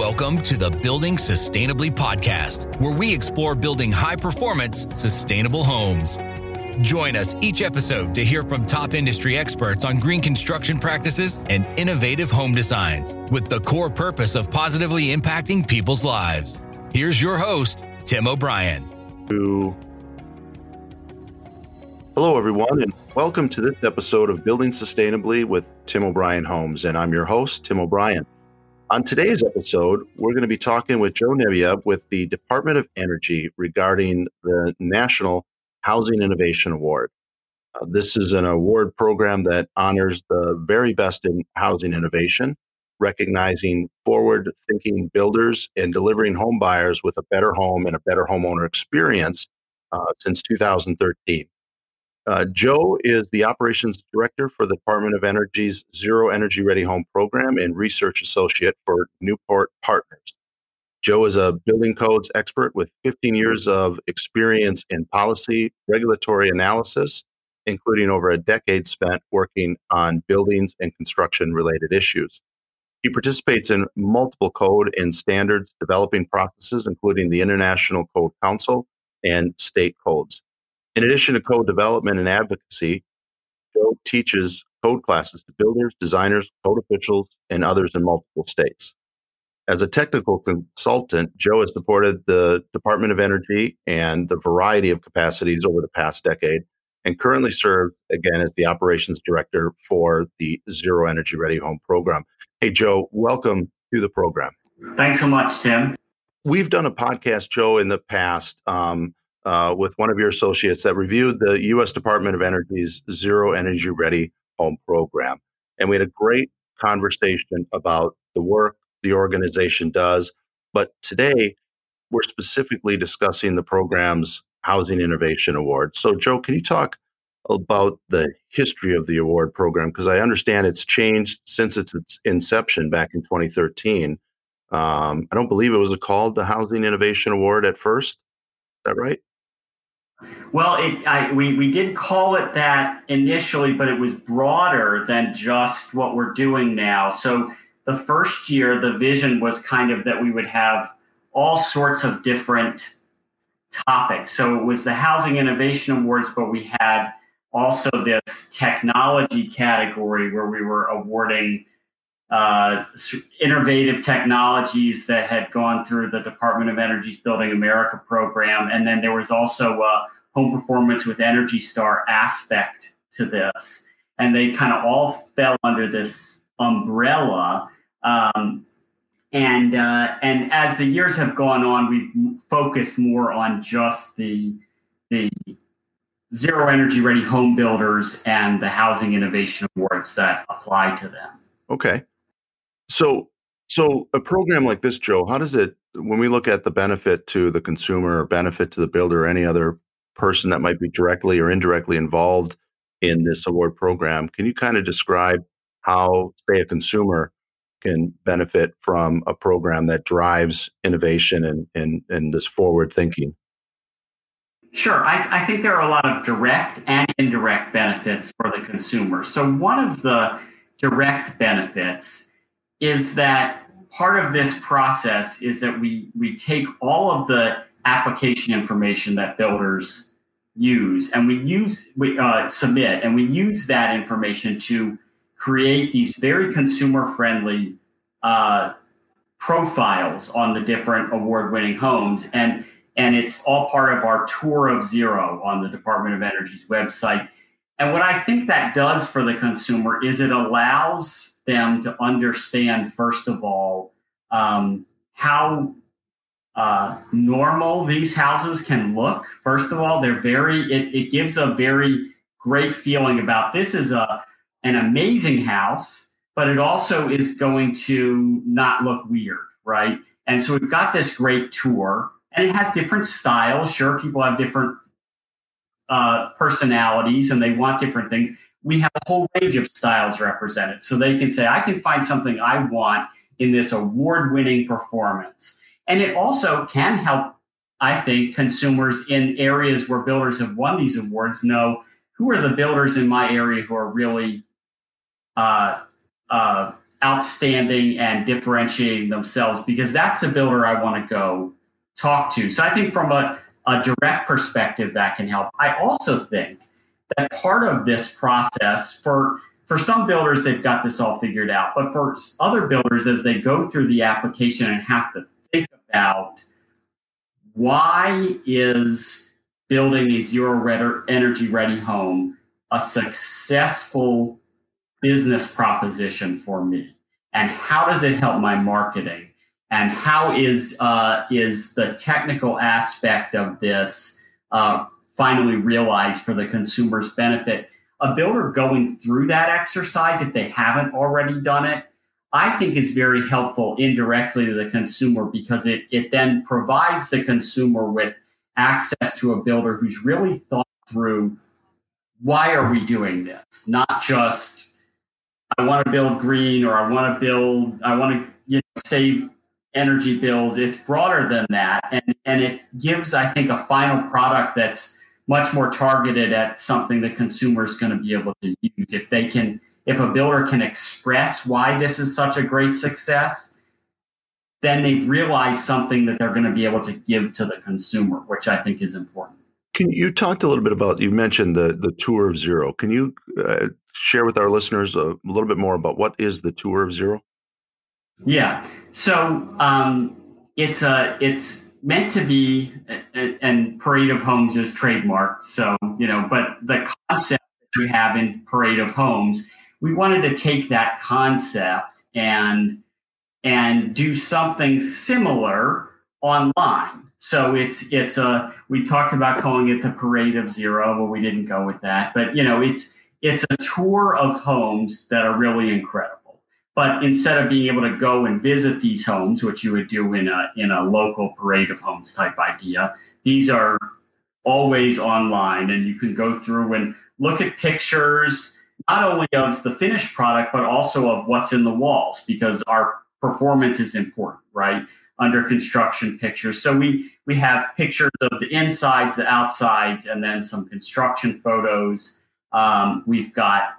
Welcome to the Building Sustainably podcast, where we explore building high performance, sustainable homes. Join us each episode to hear from top industry experts on green construction practices and innovative home designs, with the core purpose of positively impacting people's lives. Here's your host, Tim O'Brien. Hello, everyone, and welcome to this episode of Building Sustainably with Tim O'Brien Homes. And I'm your host, Tim O'Brien. On today's episode, we're going to be talking with Joe Nebbia with the Department of Energy regarding the National Housing Innovation Award. Uh, this is an award program that honors the very best in housing innovation, recognizing forward thinking builders and delivering home buyers with a better home and a better homeowner experience uh, since 2013. Uh, Joe is the operations director for the Department of Energy's Zero Energy Ready Home program and research associate for Newport Partners. Joe is a building codes expert with 15 years of experience in policy, regulatory analysis, including over a decade spent working on buildings and construction related issues. He participates in multiple code and standards developing processes, including the International Code Council and state codes. In addition to code development and advocacy, Joe teaches code classes to builders, designers, code officials, and others in multiple states. As a technical consultant, Joe has supported the Department of Energy and the variety of capacities over the past decade and currently serves again as the operations director for the Zero Energy Ready Home program. Hey, Joe, welcome to the program. Thanks so much, Tim. We've done a podcast, Joe, in the past um, uh, with one of your associates that reviewed the U.S. Department of Energy's Zero Energy Ready Home program. And we had a great conversation about the work the organization does. But today, we're specifically discussing the program's Housing Innovation Award. So, Joe, can you talk about the history of the award program? Because I understand it's changed since its, inception back in 2013. Um, I don't believe it was called the Housing Innovation Award at first. Is that right? Well, it, I, we, we did call it that initially, but it was broader than just what we're doing now. So the first year, the vision was kind of that we would have all sorts of different topics. So it was the Housing Innovation Awards, but we had also this technology category where we were awarding uh, innovative technologies that had gone through the Department of Energy's Building America program. And then there was also a home performance with Energy Star aspect to this. And they kind of all fell under this umbrella. Um, and uh, and as the years have gone on, we've focused more on just the the zero energy ready home builders and the housing innovation awards that apply to them. Okay. So, so a program like this, Joe, how does it, when we look at the benefit to the consumer or benefit to the builder or any other person that might be directly or indirectly involved in this award program, can you kind of describe how, say, a consumer can benefit from a program that drives innovation and, and, and this forward thinking? Sure. I, I, think there are a lot of direct and indirect benefits for the consumer. So, one of the direct benefits is that part of this process is that we we take all of the application information that builders use and we use we uh, submit and we use that information to create these very consumer friendly uh, profiles on the different award winning homes and and it's all part of our tour of zero on the department of energy's website. And what i think that does for the consumer is it allows them to understand, first of all, um, how uh, normal these houses can look. First of all, they're very, it, it gives a very great feeling about this is a, an amazing house, but it also is going to not look weird, right? And so we've got this great tour and it has different styles. Sure, people have different uh, personalities and they want different things we have a whole range of styles represented. So they can say, I can find something I want in this award winning performance. And it also can help, I think, consumers in areas where builders have won these awards know who are the builders in my area who are really uh, uh, outstanding and differentiating themselves because that's the builder I want to go talk to. So I think from a, a direct perspective that can help. I also think that part of this process for for some builders they've got this all figured out, but for other builders as they go through the application and have to think about why is building a zero energy ready home a successful business proposition for me and how does it help my marketing and how is uh, is the technical aspect of this uh, finally realized for the consumer's benefit? A builder going through that exercise if they haven't already done it i think is very helpful indirectly to the consumer because it, it then provides the consumer with access to a builder who's really thought through why are we doing this? Not just I want to build green or I want to build, I want to you know, save energy bills. It's broader than that. And, and it gives, I think, a final product that's much more targeted at something the consumer is going to be able to use. If they can, if a builder can express why this is such a great success, then they've realized something that they're going to be able to give to the consumer, which I think is important. Can you talked a little bit about you mentioned the the tour of zero? Can you uh, share with our listeners a little bit more about what is the tour of zero? Yeah, so um, it's a it's meant to be, and Parade of Homes is trademarked. So you know, but the concept we have in Parade of Homes, we wanted to take that concept and and do something similar online. So it's it's a we talked about calling it the parade of zero, but we didn't go with that. But you know, it's it's a tour of homes that are really incredible. But instead of being able to go and visit these homes, which you would do in a in a local parade of homes type idea, these are always online and you can go through and look at pictures not only of the finished product but also of what's in the walls because our performance is important right under construction pictures. So we we have pictures of the insides, the outsides, and then some construction photos. Um, we've got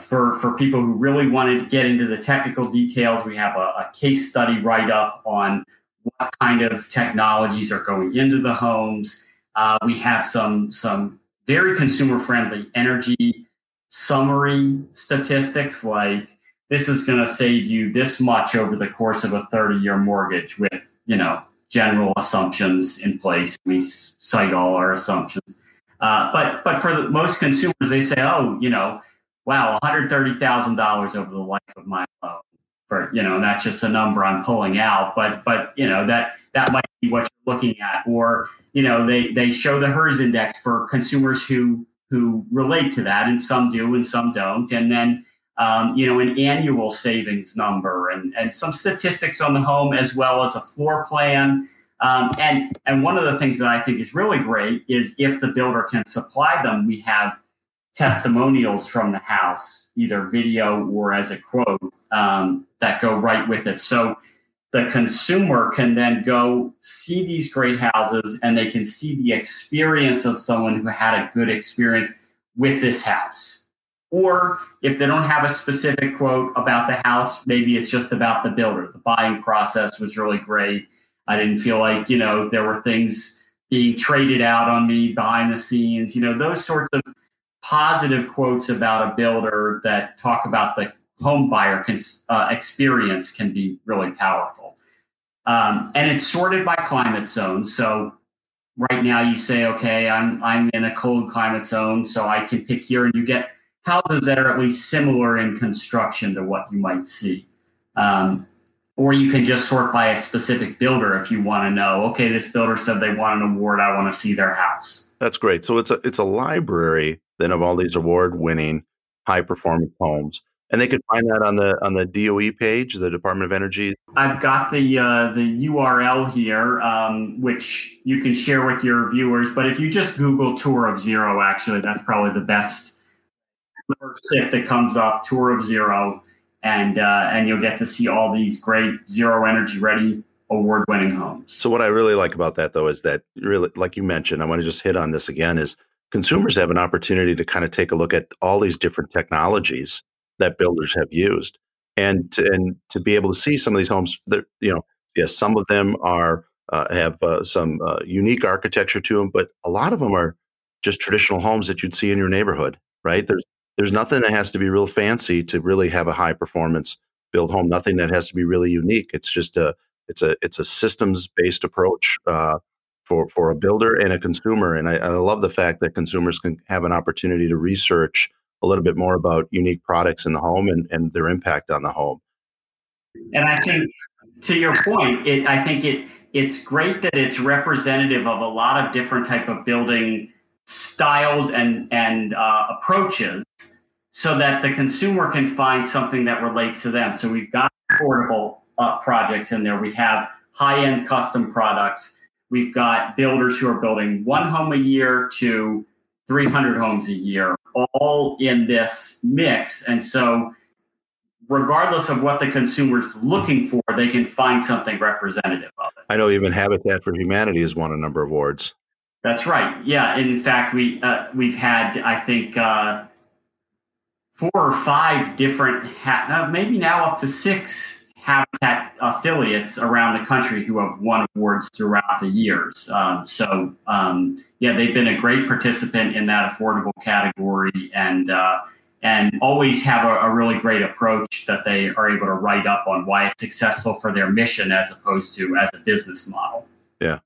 for for people who really want to get into the technical details, we have a, a case study write up on what kind of technologies are going into the homes. Uh, we have some some very consumer friendly energy summary statistics like this is going to save you this much over the course of a 30 year mortgage with, you know, general assumptions in place. We cite all our assumptions. Uh, but but for the, most consumers, they say, oh, you know, wow, $130,000 over the life of my loan. For you know, and that's just a number I'm pulling out. But but you know that that might be what you're looking at. Or you know, they they show the HERS index for consumers who who relate to that, and some do and some don't. And then um, you know, an annual savings number and, and some statistics on the home as well as a floor plan. Um, and, and one of the things that I think is really great is if the builder can supply them, we have testimonials from the house, either video or as a quote, um, that go right with it. So the consumer can then go see these great houses and they can see the experience of someone who had a good experience with this house. Or if they don't have a specific quote about the house, maybe it's just about the builder. The buying process was really great. I didn't feel like, you know, there were things being traded out on me behind the scenes, you know, those sorts of positive quotes about a builder that talk about the home buyer can, uh, experience can be really powerful. Um, and it's sorted by climate zone. So right now you say, okay, I'm, I'm in a cold climate zone, so I can pick here and you get houses that are at least similar in construction to what you might see. Um, or you can just sort by a specific builder if you want to know, okay, this builder said they want an award, I want to see their house. That's great. So it's a it's a library then of all these award winning high performance homes. And they could find that on the on the DOE page, the Department of Energy. I've got the uh, the URL here, um, which you can share with your viewers. But if you just Google "tour of zero, actually, that's probably the best first hit that comes up, Tour of Zero, and uh, and you'll get to see all these great zero energy ready award winning homes. So what I really like about that though is that really like you mentioned, I want to just hit on this again is consumers have an opportunity to kind of take a look at all these different technologies that builders have used. and to, and to be able to see some of these homes, that you know, yes, some of them are uh, have uh, some uh, unique architecture to them, but a lot of them are just traditional homes that you'd see in your neighborhood, right? There's there's nothing that has to be real fancy to really have a high performance build home. Nothing that has to be really unique. It's just a it's a it's a systems based approach uh, for for a builder and a consumer. And I, I love the fact that consumers can have an opportunity to research a little bit more about unique products in the home and, and their impact on the home. And I think to your point, it, I think it it's great that it's representative of a lot of different type of building styles and and uh, approaches so that the consumer can find something that relates to them so we've got affordable uh, projects in there we have high-end custom products we've got builders who are building one home a year to 300 homes a year all in this mix and so regardless of what the consumer's looking for they can find something representative of it i know even habitat for humanity has won a number of awards that's right. Yeah. In fact, we uh, we've had I think uh, four or five different ha- uh, maybe now up to six habitat affiliates around the country who have won awards throughout the years. Um, so um, yeah, they've been a great participant in that affordable category and. Uh, and always have a, a, really great approach that they are able to write up on why it's successful for their mission as opposed to as a business model. Yeah.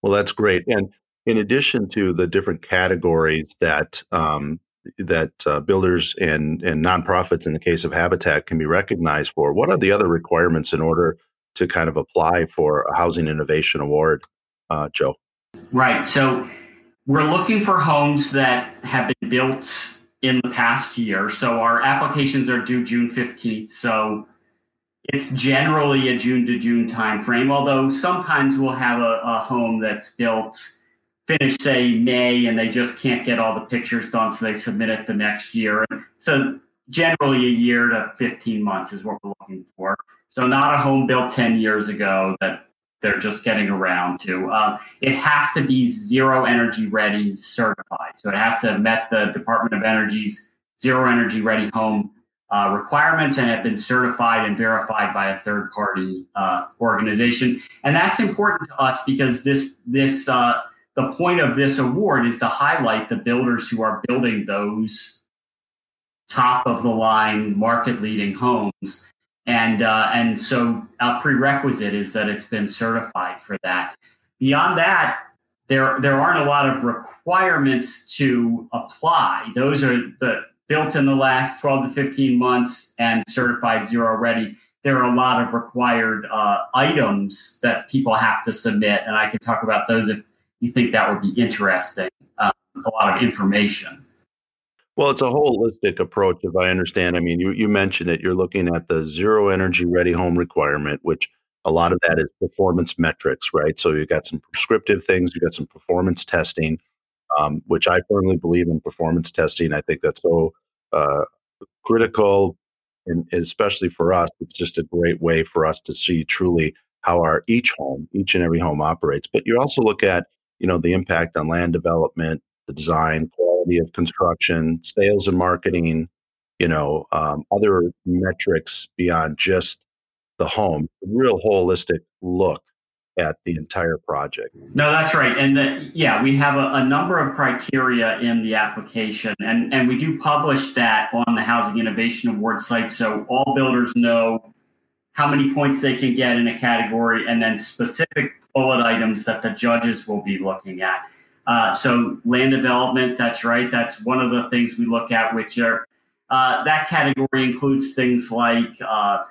Well, that's great. And in addition to the different categories that um, that uh, builders and and nonprofits, in the case of Habitat, can be recognized for, what are the other requirements in order to kind of apply for a Housing Innovation Award, uh, Joe? Right. So we're looking for homes that have been built in the past year. So our applications are due June 15th. So it's generally a June to June timeframe, although sometimes we'll have a, a home that's built finish say May and they just can't get all the pictures done, so they submit it the next year. So generally a year to 15 months is what we're looking for. So not a home built 10 years ago that they're just getting around to. Uh, it has to be zero energy ready certified. So it has to have met the Department of Energy's zero energy ready home uh, requirements and have been certified and verified by a third party uh, organization. And that's important to us because this this uh, the point of this award is to highlight the builders who are building those top of the line market leading homes. And uh, and so a prerequisite is that it's been certified for that. Beyond that there there aren't a lot of requirements to apply. Those are the built in the last 12 to 15 months and certified zero ready there are a lot of required uh, items that people have to submit and i can talk about those if you think that would be interesting, um, a lot of information. Well, it's a holistic approach, if I understand. I mean, you, you mentioned it. You're looking at the zero energy ready home requirement, which a lot of that is performance metrics, right? So you've got some prescriptive things, you've got some performance testing, um, which I firmly believe in performance testing. I think that's so uh, critical, and especially for us, it's just a great way for us to see truly how our each home, each and every home operates. But you also look at you know the impact on land development, the design, quality of construction, sales and marketing, you know, um, other metrics beyond just the home. Real holistic look at the entire project. No, that's right. And the, yeah, we have a, a, number of criteria in the application, and, and we do publish that on the Housing Innovation Award site so all builders know how many points they can get in a category and then specific bullet items that the judges will be looking at. Uh, so land development, that's right. That's one of the things we look at, which are uh, that category includes things like uh,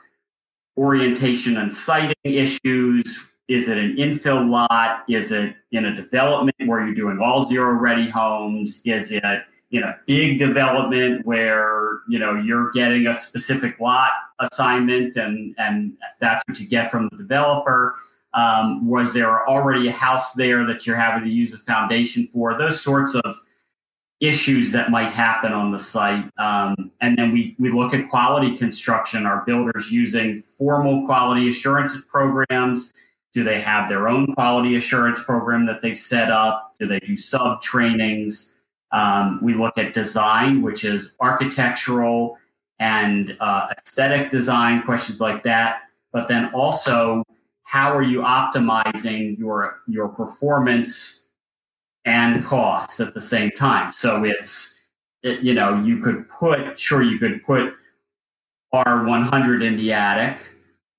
orientation and siting issues. Is it an infill lot? Is it in a development where you're doing all zero ready homes? Is it in know big development where you know you're getting a specific lot assignment and and that's what you get from the developer? Um, was there already a house there that you're having to use a foundation for? Those sorts of issues that might happen on the site. Um, and then we, we look at quality construction. Are builders using formal quality assurance programs? Do they have their own quality assurance program that they've set up? Do they do sub trainings? Um, we look at design, which is architectural and uh, aesthetic design, questions like that. But then also, how are you optimizing your your performance and cost at the same time? So it's it, you know you could put sure you could put R100 in the attic,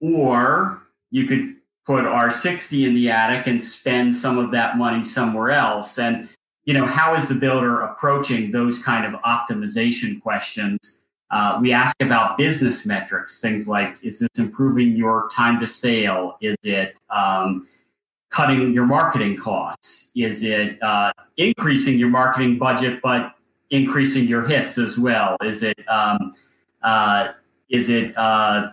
or you could put R60 in the attic and spend some of that money somewhere else. And you know how is the builder approaching those kind of optimization questions? Uh, we ask about business metrics, things like is this improving your time to sale? Is it um, cutting your marketing costs? Is it uh, increasing your marketing budget but increasing your hits as well? Is it um, uh, is it uh,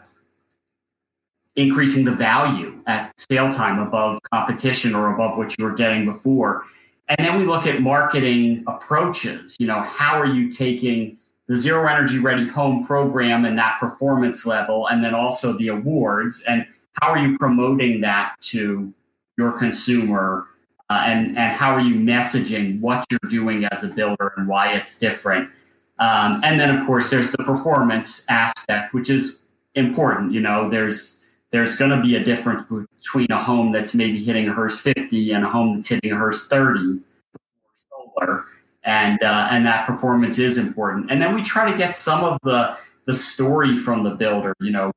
increasing the value at sale time above competition or above what you were getting before? And then we look at marketing approaches. You know, how are you taking the Zero Energy Ready Home program and that performance level, and then also the awards. And how are you promoting that to your consumer? Uh, and, and how are you messaging what you're doing as a builder and why it's different? Um, and then, of course, there's the performance aspect, which is important. You know, there's there's going to be a difference between a home that's maybe hitting a HERS 50 and a home that's hitting a HERS 30 solar and uh, and that performance is important. And then we try to get some of the the story from the builder. You know,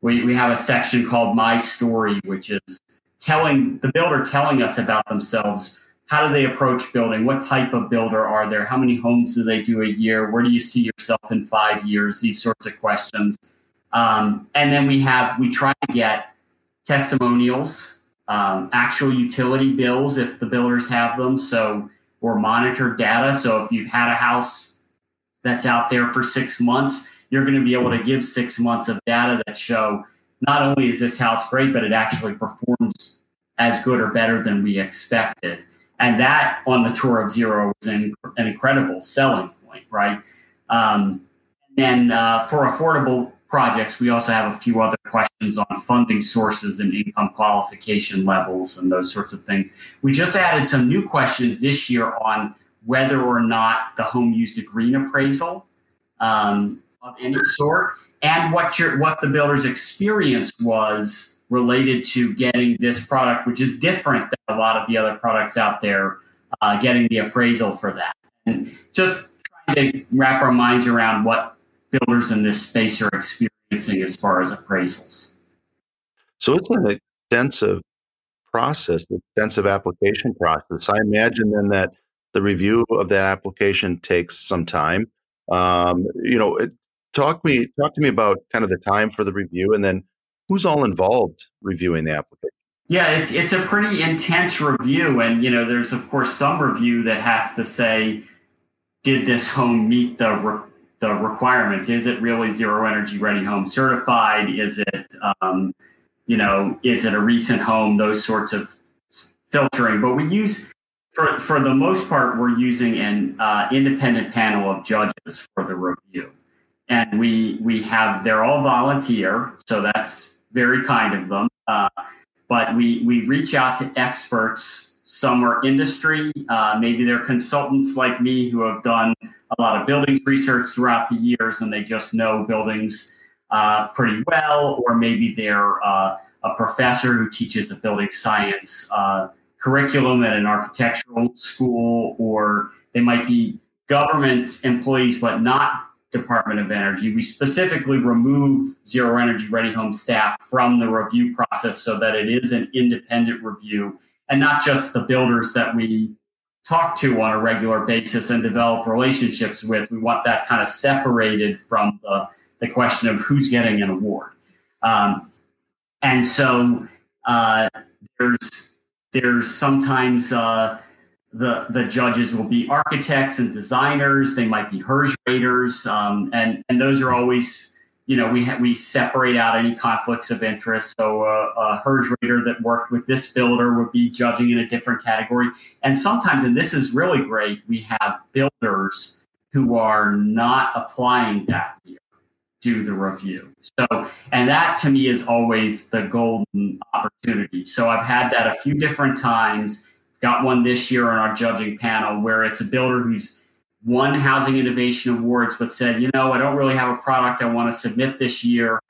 we we have a section called My Story, which is telling the builder telling us about themselves. How do they approach building? What type of builder are there? How many homes do they do a year? Where do you see yourself in five years? These sorts of questions. Um, and then we have we try to get testimonials, um, actual utility bills if the builders have them. So or monitor data. So if you've had a house that's out there for six months, you're going to be able to give six months of data that show not only is this house great, but it actually performs as good or better than we expected. And that on the tour of zero was an, an incredible selling point, right? Um, and uh, for affordable projects, we also have a few other questions on funding sources and income qualification levels and those sorts of things. We just added some new questions this year on whether or not the home used a green appraisal um, of any sort and what your what the builder's experience was related to getting this product, which is different than a lot of the other products out there, uh, getting the appraisal for that. And just trying to wrap our minds around what builders in this space are experiencing as far as appraisals. So it's an extensive process, extensive application process. I imagine then that the review of that application takes some time. Um, you know, talk me talk to me about kind of the time for the review, and then who's all involved reviewing the application. Yeah, it's it's a pretty intense review, and you know, there's of course some review that has to say, did this home meet the the requirements. Is it really zero energy ready home certified? Is it, um, you know, is it a recent home? Those sorts of filtering. But we use, for, for the most part, we're using an uh, independent panel of judges for the review. And we, we have, they're all volunteer. So that's very kind of them. Uh, but we, we reach out to experts some are industry. Uh, maybe they're consultants like me who have done a lot of buildings research throughout the years and they just know buildings uh, pretty well. Or maybe they're uh, a professor who teaches a building science uh, curriculum at an architectural school. Or they might be government employees, but not Department of Energy. We specifically remove zero energy ready home staff from the review process so that it is an independent review and not just the builders that we talk to on a regular basis and develop relationships with. We want that kind of separated from the, the question of who's getting an award. Um, and so uh, there's there's sometimes uh, the the judges will be architects and designers. They might be raters, um, and and those are always you know, we ha- we separate out any conflicts of interest. So uh, a HERS rater that worked with this builder would be judging in a different category. And sometimes, and this is really great, we have builders who are not applying that year do the review. So, and that to me is always the golden opportunity. So I've had that a few different times. Got one this year on our judging panel where it's a builder who's won housing innovation awards, but said, you know, I don't really have a product I want to submit this year.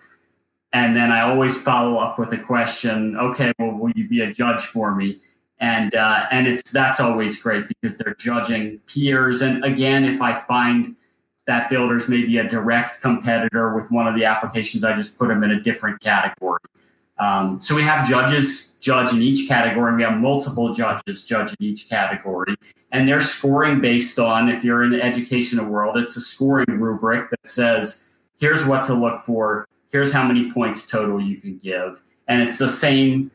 And then I always follow up with a question, okay, well, will you be a judge for me? And uh, and it's that's always great because they're judging peers. And again, if I find that builder's maybe a direct competitor with one of the applications, I just put them in a different category. Um, so we have judges judge in each category. We have multiple judges judge in each category, and they're scoring based on if you're in the educational world, it's a scoring rubric that says here's what to look for, here's how many points total you can give, and it's the same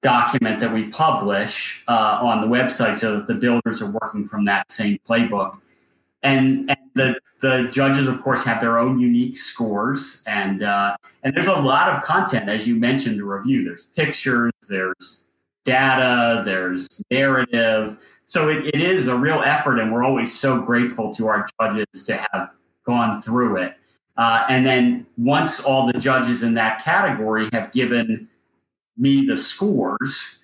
document that we publish uh, on the website so that the builders are working from that same playbook and, and the the judges, of course, have their own unique scores, and uh, and there's a lot of content, as you mentioned, to review. There's pictures, there's data, there's narrative. So it, it is a real effort, and we're always so grateful to our judges to have gone through it. Uh, and then once all the judges in that category have given me the scores,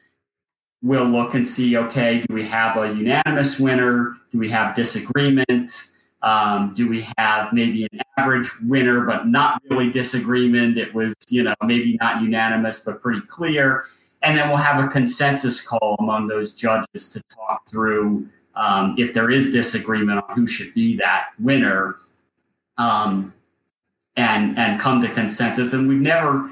we'll look and see okay, do we have a unanimous winner? Do we have disagreement? Um, do we have maybe an average winner, but not really disagreement? It was, you know, maybe not unanimous, but pretty clear. And then we'll have a consensus call among those judges to talk through um, if there is disagreement on who should be that winner um, and, and come to consensus. And we've never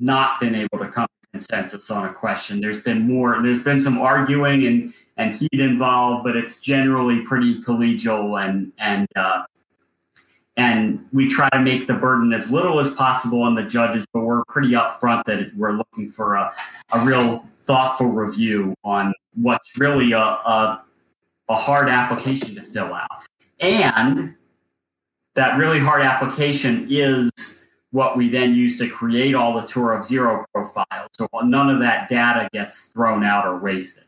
not been able to come to consensus on a question. There's been more, there's been some arguing and, and heat involved, but it's generally pretty collegial and, and, uh, and we try to make the burden as little as possible on the judges, but we're pretty upfront that we're looking for a, a real thoughtful review on what's really a, a, a hard application to fill out. And that really hard application is what we then use to create all the tour of zero profiles. So none of that data gets thrown out or wasted.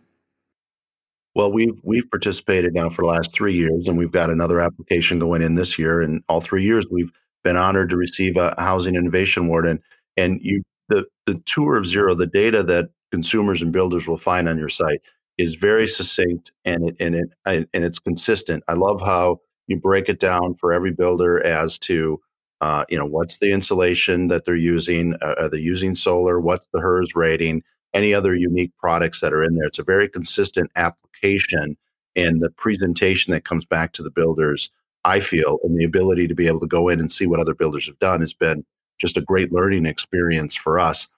Well, we've we've participated now for the last three years, and we've got another application going in this year. And all three years, we've been honored to receive a housing innovation award. And and you the the tour of zero, the data that consumers and builders will find on your site is very succinct and it and it and it's consistent. I love how you break it down for every builder as to uh, you know, what's the insulation that they're using? Uh, are they using solar? What's the HERS rating? Any other unique products that are in there? It's a very consistent application, and the presentation that comes back to the builders, I feel, and the ability to be able to go in and see what other builders have done has been just a great learning experience for us.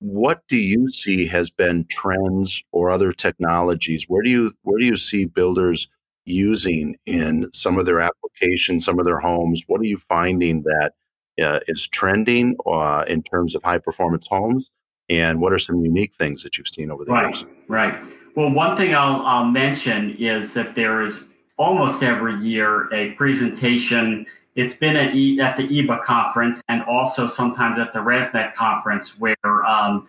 What do you see has been trends or other technologies? Where do you where do you see builders using in some of their applications, some of their homes? What are you finding that uh, is trending uh, in terms of high performance homes? And what are some unique things that you've seen over the right, years? Right. Well, one thing I'll, I'll mention is that there is almost every year a presentation. It's been at, e, at the EEBA conference and also sometimes at the RESNET conference where um,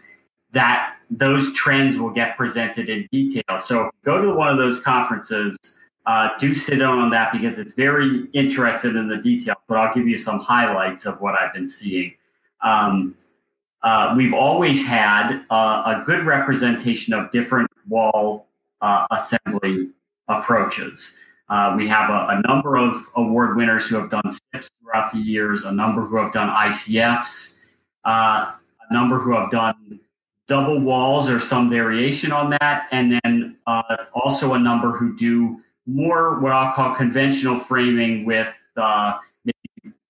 that those trends will get presented in detail. So go to one of those conferences uh, do sit down on that because it's very interested in the detail, but I'll give you some highlights of what I've been seeing. Um, uh, we've always had uh, a good representation of different wall uh, assembly approaches. Uh, we have a, a, number of award winners who have done SIPs throughout the years, a number who have done ICFs, uh, a number who have done double walls or some variation on that, and then also a number who do more what I'll call conventional framing with uh,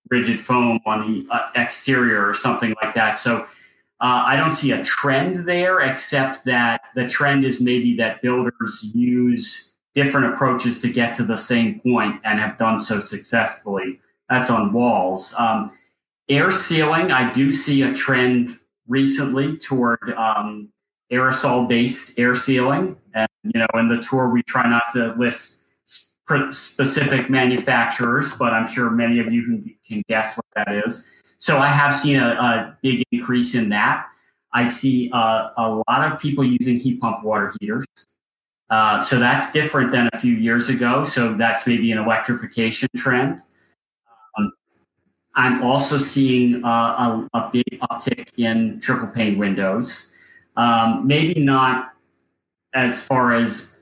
rigid foam on the uh, exterior or something like that. So uh, I don't see a trend there, except that the trend is maybe that builders use different approaches to get to the same point and have done so successfully. That's on walls. Um, air sealing, I do see a trend recently toward um, aerosol based air sealing. And, you know, in the tour, we try not to list specific manufacturers, but I'm sure many of you can, can guess what that is. So I have seen a, a big increase in that. I see uh, a lot of people using heat pump water heaters. Uh, so that's different than a few years ago. So that's maybe an electrification trend. Um, I'm also seeing uh, a, a, big uptick in triple pane windows. Um, maybe not as far as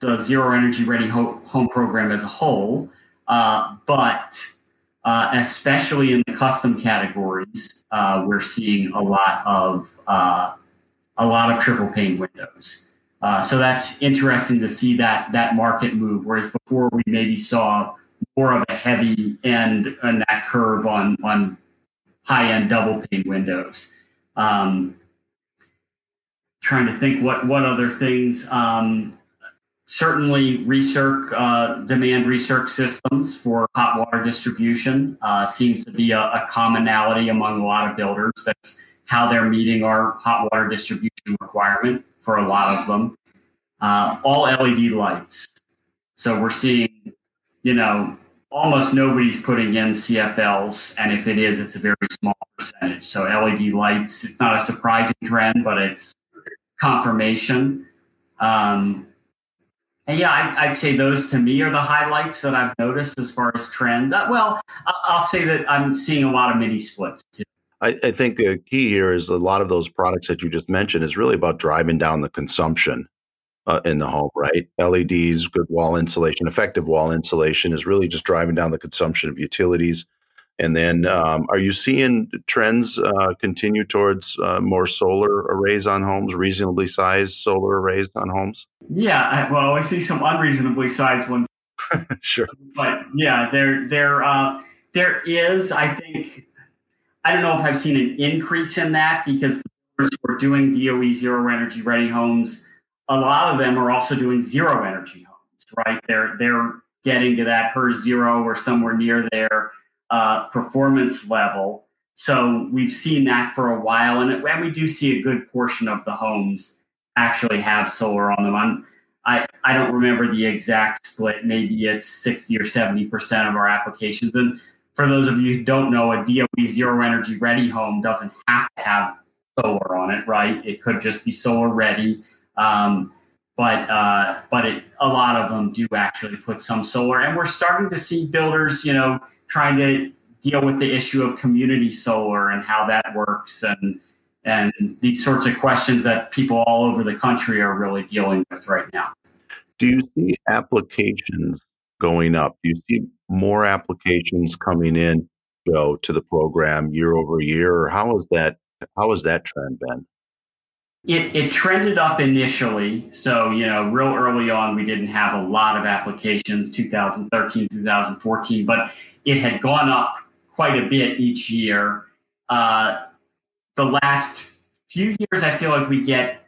the zero energy ready home program as a whole, uh, but uh, especially in the custom categories, uh, we're seeing a lot of uh, a lot of triple pane windows. Uh, so that's interesting to see that that market move. Whereas before we maybe saw more of a heavy end on that curve on on high end double pane windows. Um, trying to think what what other things. Um, certainly, uh, demand recirc systems for hot water distribution uh, seems to be a, a, commonality among a lot of builders. That's how they're meeting our hot water distribution requirement for a lot of them. Uh, all LED lights. So we're seeing, you know, almost nobody's putting in CFLs, and if it is, it's a very small percentage. So LED lights, it's not a surprising trend, but it's confirmation. Um, and yeah, I, would say those to me are the highlights that I've noticed as far as trends. Uh, well, I'll say that I'm seeing a lot of mini splits too. I, I think the key here is a lot of those products that you just mentioned is really about driving down the consumption uh, in the home, right? LEDs, good wall insulation, effective wall insulation is really just driving down the consumption of utilities. And then, um, are you seeing trends uh, continue towards uh, more solar arrays on homes, reasonably sized solar arrays on homes? Yeah, I, well, I see some unreasonably sized ones. sure, but yeah, there, there, uh, there is. I think I don't know if I've seen an increase in that because we're doing DOE zero energy ready homes a lot of them are also doing zero energy homes, right? They're they're getting to that per zero or somewhere near their uh, performance level. So we've seen that for a while, and, and we do see a good portion of the homes actually have solar on them. I'm, I I don't remember the exact split. Maybe it's sixty or seventy percent of our applications. And for those of you who don't know, a DOE zero energy ready home doesn't have to have solar on it, right? It could just be solar ready um, but uh, but it, a lot of them do actually put some solar, and we're starting to see builders, you know, trying to deal with the issue of community solar and how that works, and and these sorts of questions that people all over the country are really dealing with right now. Do you see applications going up? Do you see more applications coming in, Joe, to the program year over year, or how has that how has that trend been? It, it trended up initially. So, you know, real early on, we didn't have a lot of applications, 2013, 2014, but it had gone up quite a bit each year. Uh, the last few years, I feel like we get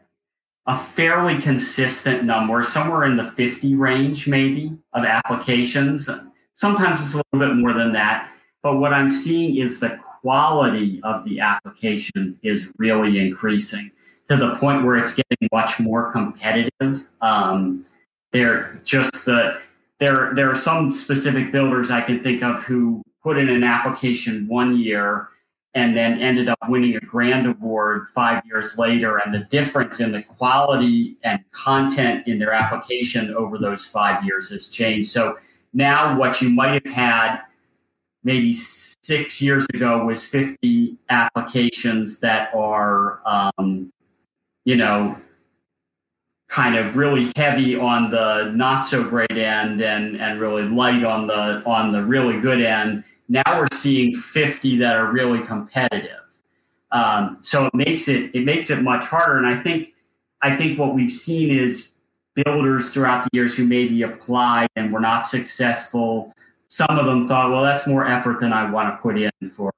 a fairly consistent number, somewhere in the 50 range, maybe, of applications. Sometimes it's a little bit more than that. But what I'm seeing is the quality of the applications is really increasing to the point where it's getting much more competitive. Um, they're just the there there are some specific builders I can think of who put in an application one year and then ended up winning a grand award five years later. And the difference in the quality and content in their application over those five years has changed. So now what you might have had maybe six years ago was 50 applications that are um, you know, kind of really heavy on the not so great end and and really light on the on the really good end. Now we're seeing 50 that are really competitive. Um, so it makes it it makes it much harder. And I think I think what we've seen is builders throughout the years who maybe applied and were not successful. Some of them thought, well, that's more effort than I want to put in for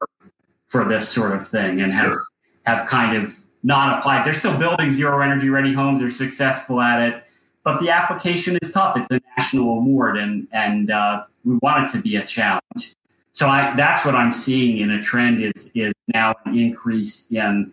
for this sort of thing, and have have kind of not applied. They're still building zero energy ready homes. They're successful at it, but the application is tough. It's a national award, and and uh, we want it to be a challenge. So I, that's what I'm seeing in a trend is is now an increase in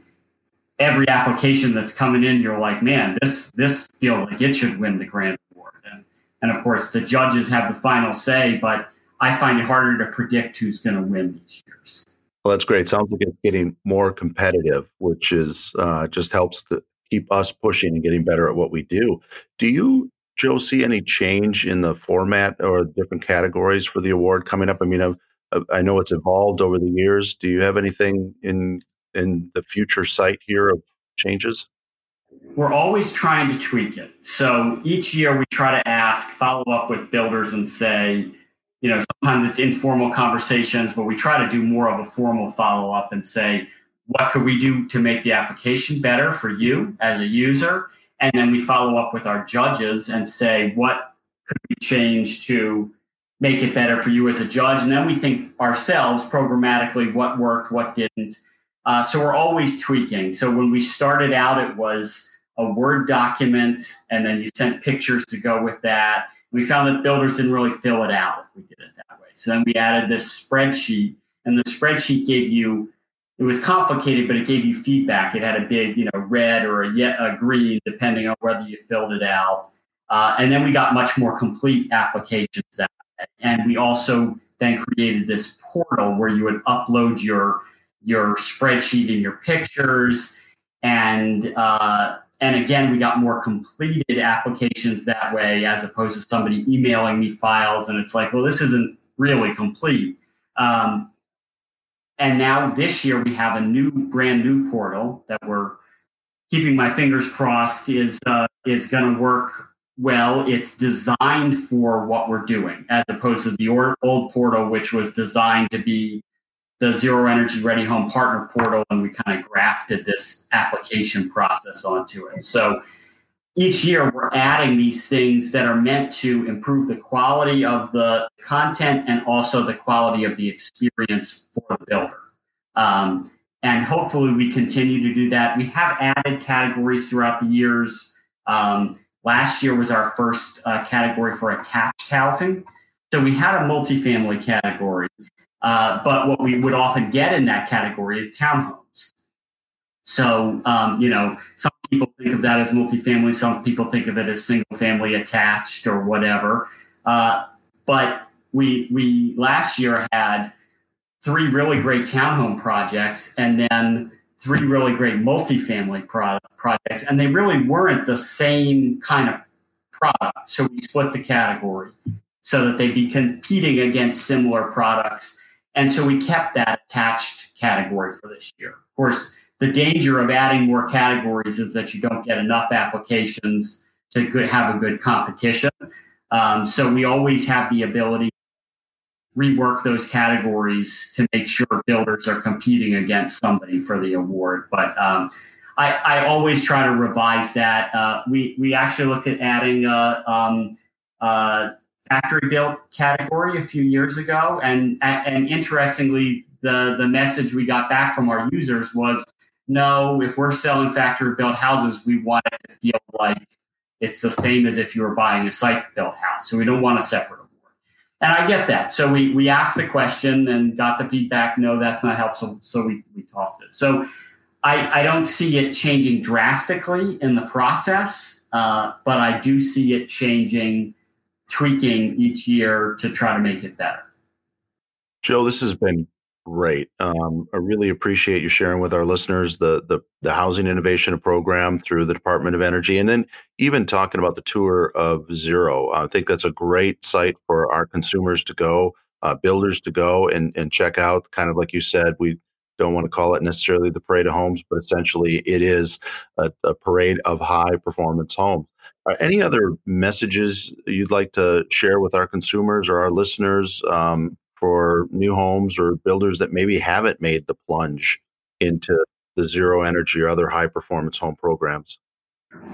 every application that's coming in. You're like, man, this this feels like it should win the grand award, and and of course the judges have the final say, but I find it harder to predict who's going to win these years. Well, that's great. Sounds like it's getting more competitive, which is uh, just helps to keep us pushing and getting better at what we do. Do you, Joe, see any change in the format or different categories for the award coming up? I mean, I've, I know it's evolved over the years. Do you have anything in in the future sight here of changes? We're always trying to tweak it. So each year we try to ask, follow up with builders and say, you know, sometimes it's informal conversations, but we try to do more of a formal follow up and say, what could we do to make the application better for you as a user? And then we follow up with our judges and say, what could we change to make it better for you as a judge? And then we think ourselves programmatically what worked, what didn't. Uh, so we're always tweaking. So when we started out, it was a Word document, and then you sent pictures to go with that. We found that builders didn't really fill it out if we did it that way. So then we added this spreadsheet, and the spreadsheet gave you it was complicated, but it gave you feedback. It had a big, you know, red or a, yet a green, depending on whether you filled it out. Uh, and then we got much more complete applications that And we also then created this portal where you would upload your your spreadsheet and your pictures. And uh, and again, we got more completed applications that way, as opposed to somebody emailing me files, and it's like, well, this isn't really complete. Um, and now this year we have a new, brand new portal that we're keeping my fingers crossed is uh, is going to work well. It's designed for what we're doing, as opposed to the old portal, which was designed to be the zero energy ready home partner portal, and we kind of grafted this application process onto it. So each year we're adding these things that are meant to improve the quality of the content and also the quality of the experience for the builder. Um, and hopefully we continue to do that. We have added categories throughout the years. Um, last year was our first uh, category for attached housing. So we had a multifamily category, uh, but what we would often get in that category is townhomes. So, um, you know, some people think of that as multifamily. Some people think of it as single family attached or whatever. Uh, but we we last year had three really great townhome projects and then three really great multifamily pro- projects, and they really weren't the same kind of product. So we split the category so that they'd be competing against similar products. And so we kept that attached category for this year. Of course, the danger of adding more categories is that you don't get enough applications to have a good competition. Um, so we always have the ability to rework those categories to make sure builders are competing against somebody for the award. But um, I, I, always try to revise that. Uh, we we actually looked at adding a, um, a factory built category a few years ago, and and interestingly, the the message we got back from our users was no, if we're selling factory built houses, we want it to feel like it's the same as if you were buying a site built house. So we don't want a separate award. And I get that. So we, we asked the question and got the feedback, no, that's not helpful. So we, we tossed it. So I, I don't see it changing drastically in the process, uh, but I do see it changing, tweaking each year to try to make it better. Joe, this has been Great. Um, I really appreciate you sharing with our listeners the, the the housing innovation program through the Department of Energy, and then even talking about the tour of Zero. I think that's a great site for our consumers to go, uh, builders to go and and check out. Kind of like you said, we don't want to call it necessarily the parade of homes, but essentially it is a, a parade of high performance homes. Are any other messages you'd like to share with our consumers or our listeners um, for new homes or builders that maybe haven't made the plunge into the zero energy or other high performance home programs?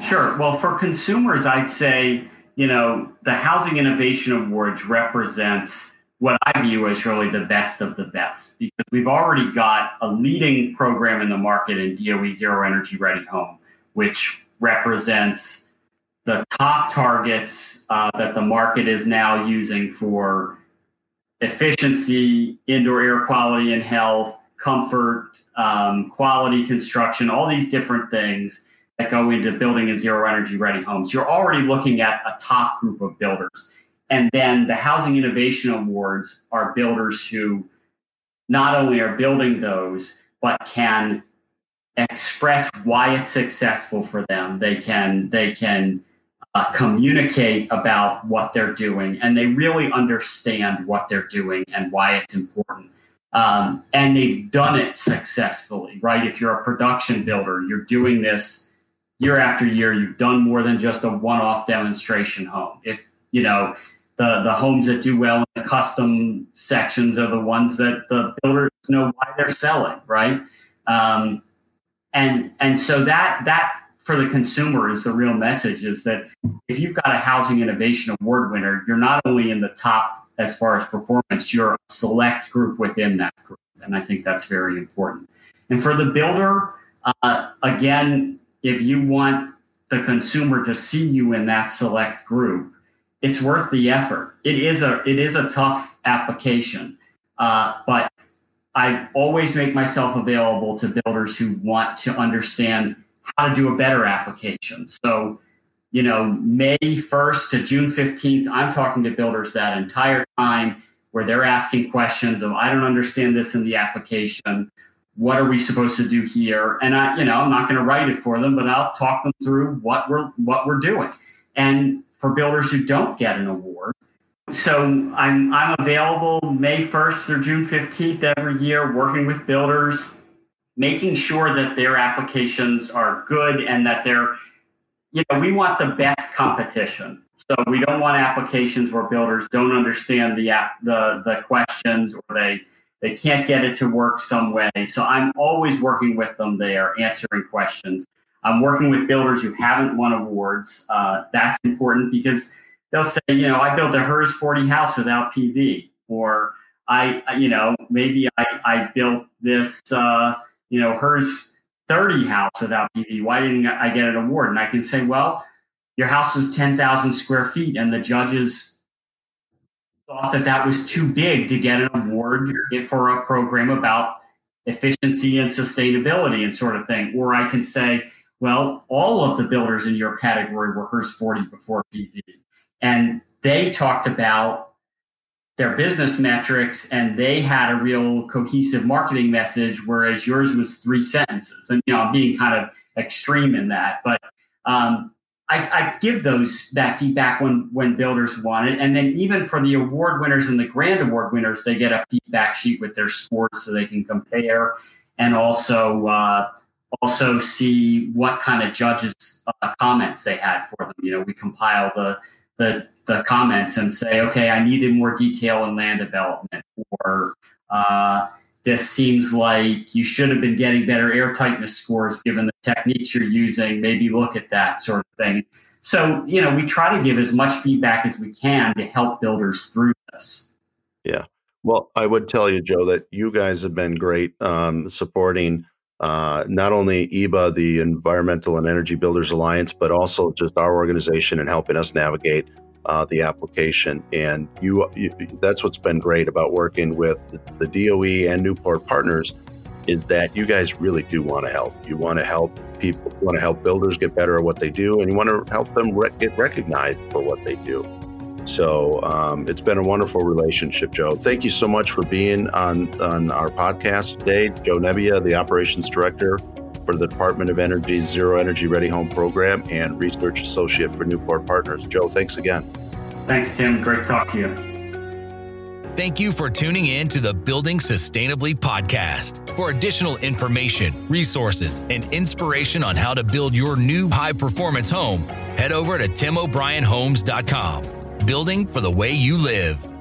Sure. Well, for consumers, I'd say, you know, the Housing Innovation Awards represents what I view as really the best of the best because we've already got a leading program in the market in DOE Zero Energy Ready Home, which represents the top targets uh, that the market is now using for efficiency, indoor air quality and health, comfort, um, quality construction, all these different things that go into building a zero energy ready homes. You're already looking at a top group of builders. And then the Housing Innovation Awards are builders who not only are building those, but can express why it's successful for them. They can they can uh, communicate about what they're doing and they really understand what they're doing and why it's important. Um, and they've done it successfully, right? If you're a production builder, you're doing this year after year. You've done more than just a one-off demonstration home. If you know, the the homes that do well in the custom sections are the ones that the builders know why they're selling, right? Um, and and so that that for the consumer is the real message is that if you've got a housing innovation award winner, you're not only in the top as far as performance, you're a select group within that group, and I think that's very important. And for the builder, uh, again, if you want the consumer to see you in that select group, it's worth the effort. It is a it is a tough application, uh, but I always make myself available to builders who want to understand how to do a better application. So, you know, May 1st to June 15th, I'm talking to builders that entire time where they're asking questions of I don't understand this in the application. What are we supposed to do here? And I, you know, I'm not going to write it for them, but I'll talk them through what we're what we're doing. And for builders who don't get an award. So I'm, I'm available May 1st through June 15th every year, working with builders, making sure that their applications are good and that they're, you know, we want the best competition. So we don't want applications where builders don't understand the app, the the questions or they they can't get it to work some way. So I'm always working with them there, answering questions. I'm working with builders who haven't won awards. Uh, that's important because they'll say, you know, I built a HERS 40 house without PV, or I, you know, maybe I, I built this, uh, you know, HERS 30 house without PV. Why didn't I get an award? And I can say, well, your house was 10,000 square feet, and the judges thought that that was too big to get an award for a program about efficiency and sustainability and sort of thing. Or I can say, well, all of the builders in your category were HERS 40 before PV. And they talked about their business metrics and they had a real cohesive marketing message, whereas yours was three sentences. And, you know, I'm being kind of extreme in that. But um, I, I, give those that feedback when when builders want it, and then even for the award winners and the grand award winners, they get a feedback sheet with their scores so they can compare, and also uh, also see what kind of judges uh, comments they had for them. You know, we compile the, the the comments and say, okay, I needed more detail in land development, or uh, this seems like you should have been getting better air tightness scores given the techniques you're using. Maybe look at that sort of thing. So, you know, we try to give as much feedback as we can to help builders through this. Yeah. Well, I would tell you, Joe, that you guys have been great um, supporting uh, not only EEBA, the Environmental and Energy Builders Alliance, but also just our organization and helping us navigate uh, the application. And you, you, that's what's been great about working with the, the DOE and Newport partners is that you guys really do want to help. You want to help people, you want to help builders get better at what they do, and you want to help them re- get recognized for what they do. So um, it's been a wonderful relationship, Joe. Thank you so much for being on, on our podcast today. Joe Nebbia, the Operations Director for the Department of Energy's Zero Energy Ready Home Program and Research Associate for Newport Partners. Joe, thanks again. Thanks, Tim. Great to talk to you. Thank you for tuning in to the Building Sustainably podcast. For additional information, resources, and inspiration on how to build your new high performance home, head over to timobryanhomes.com building for the way you live.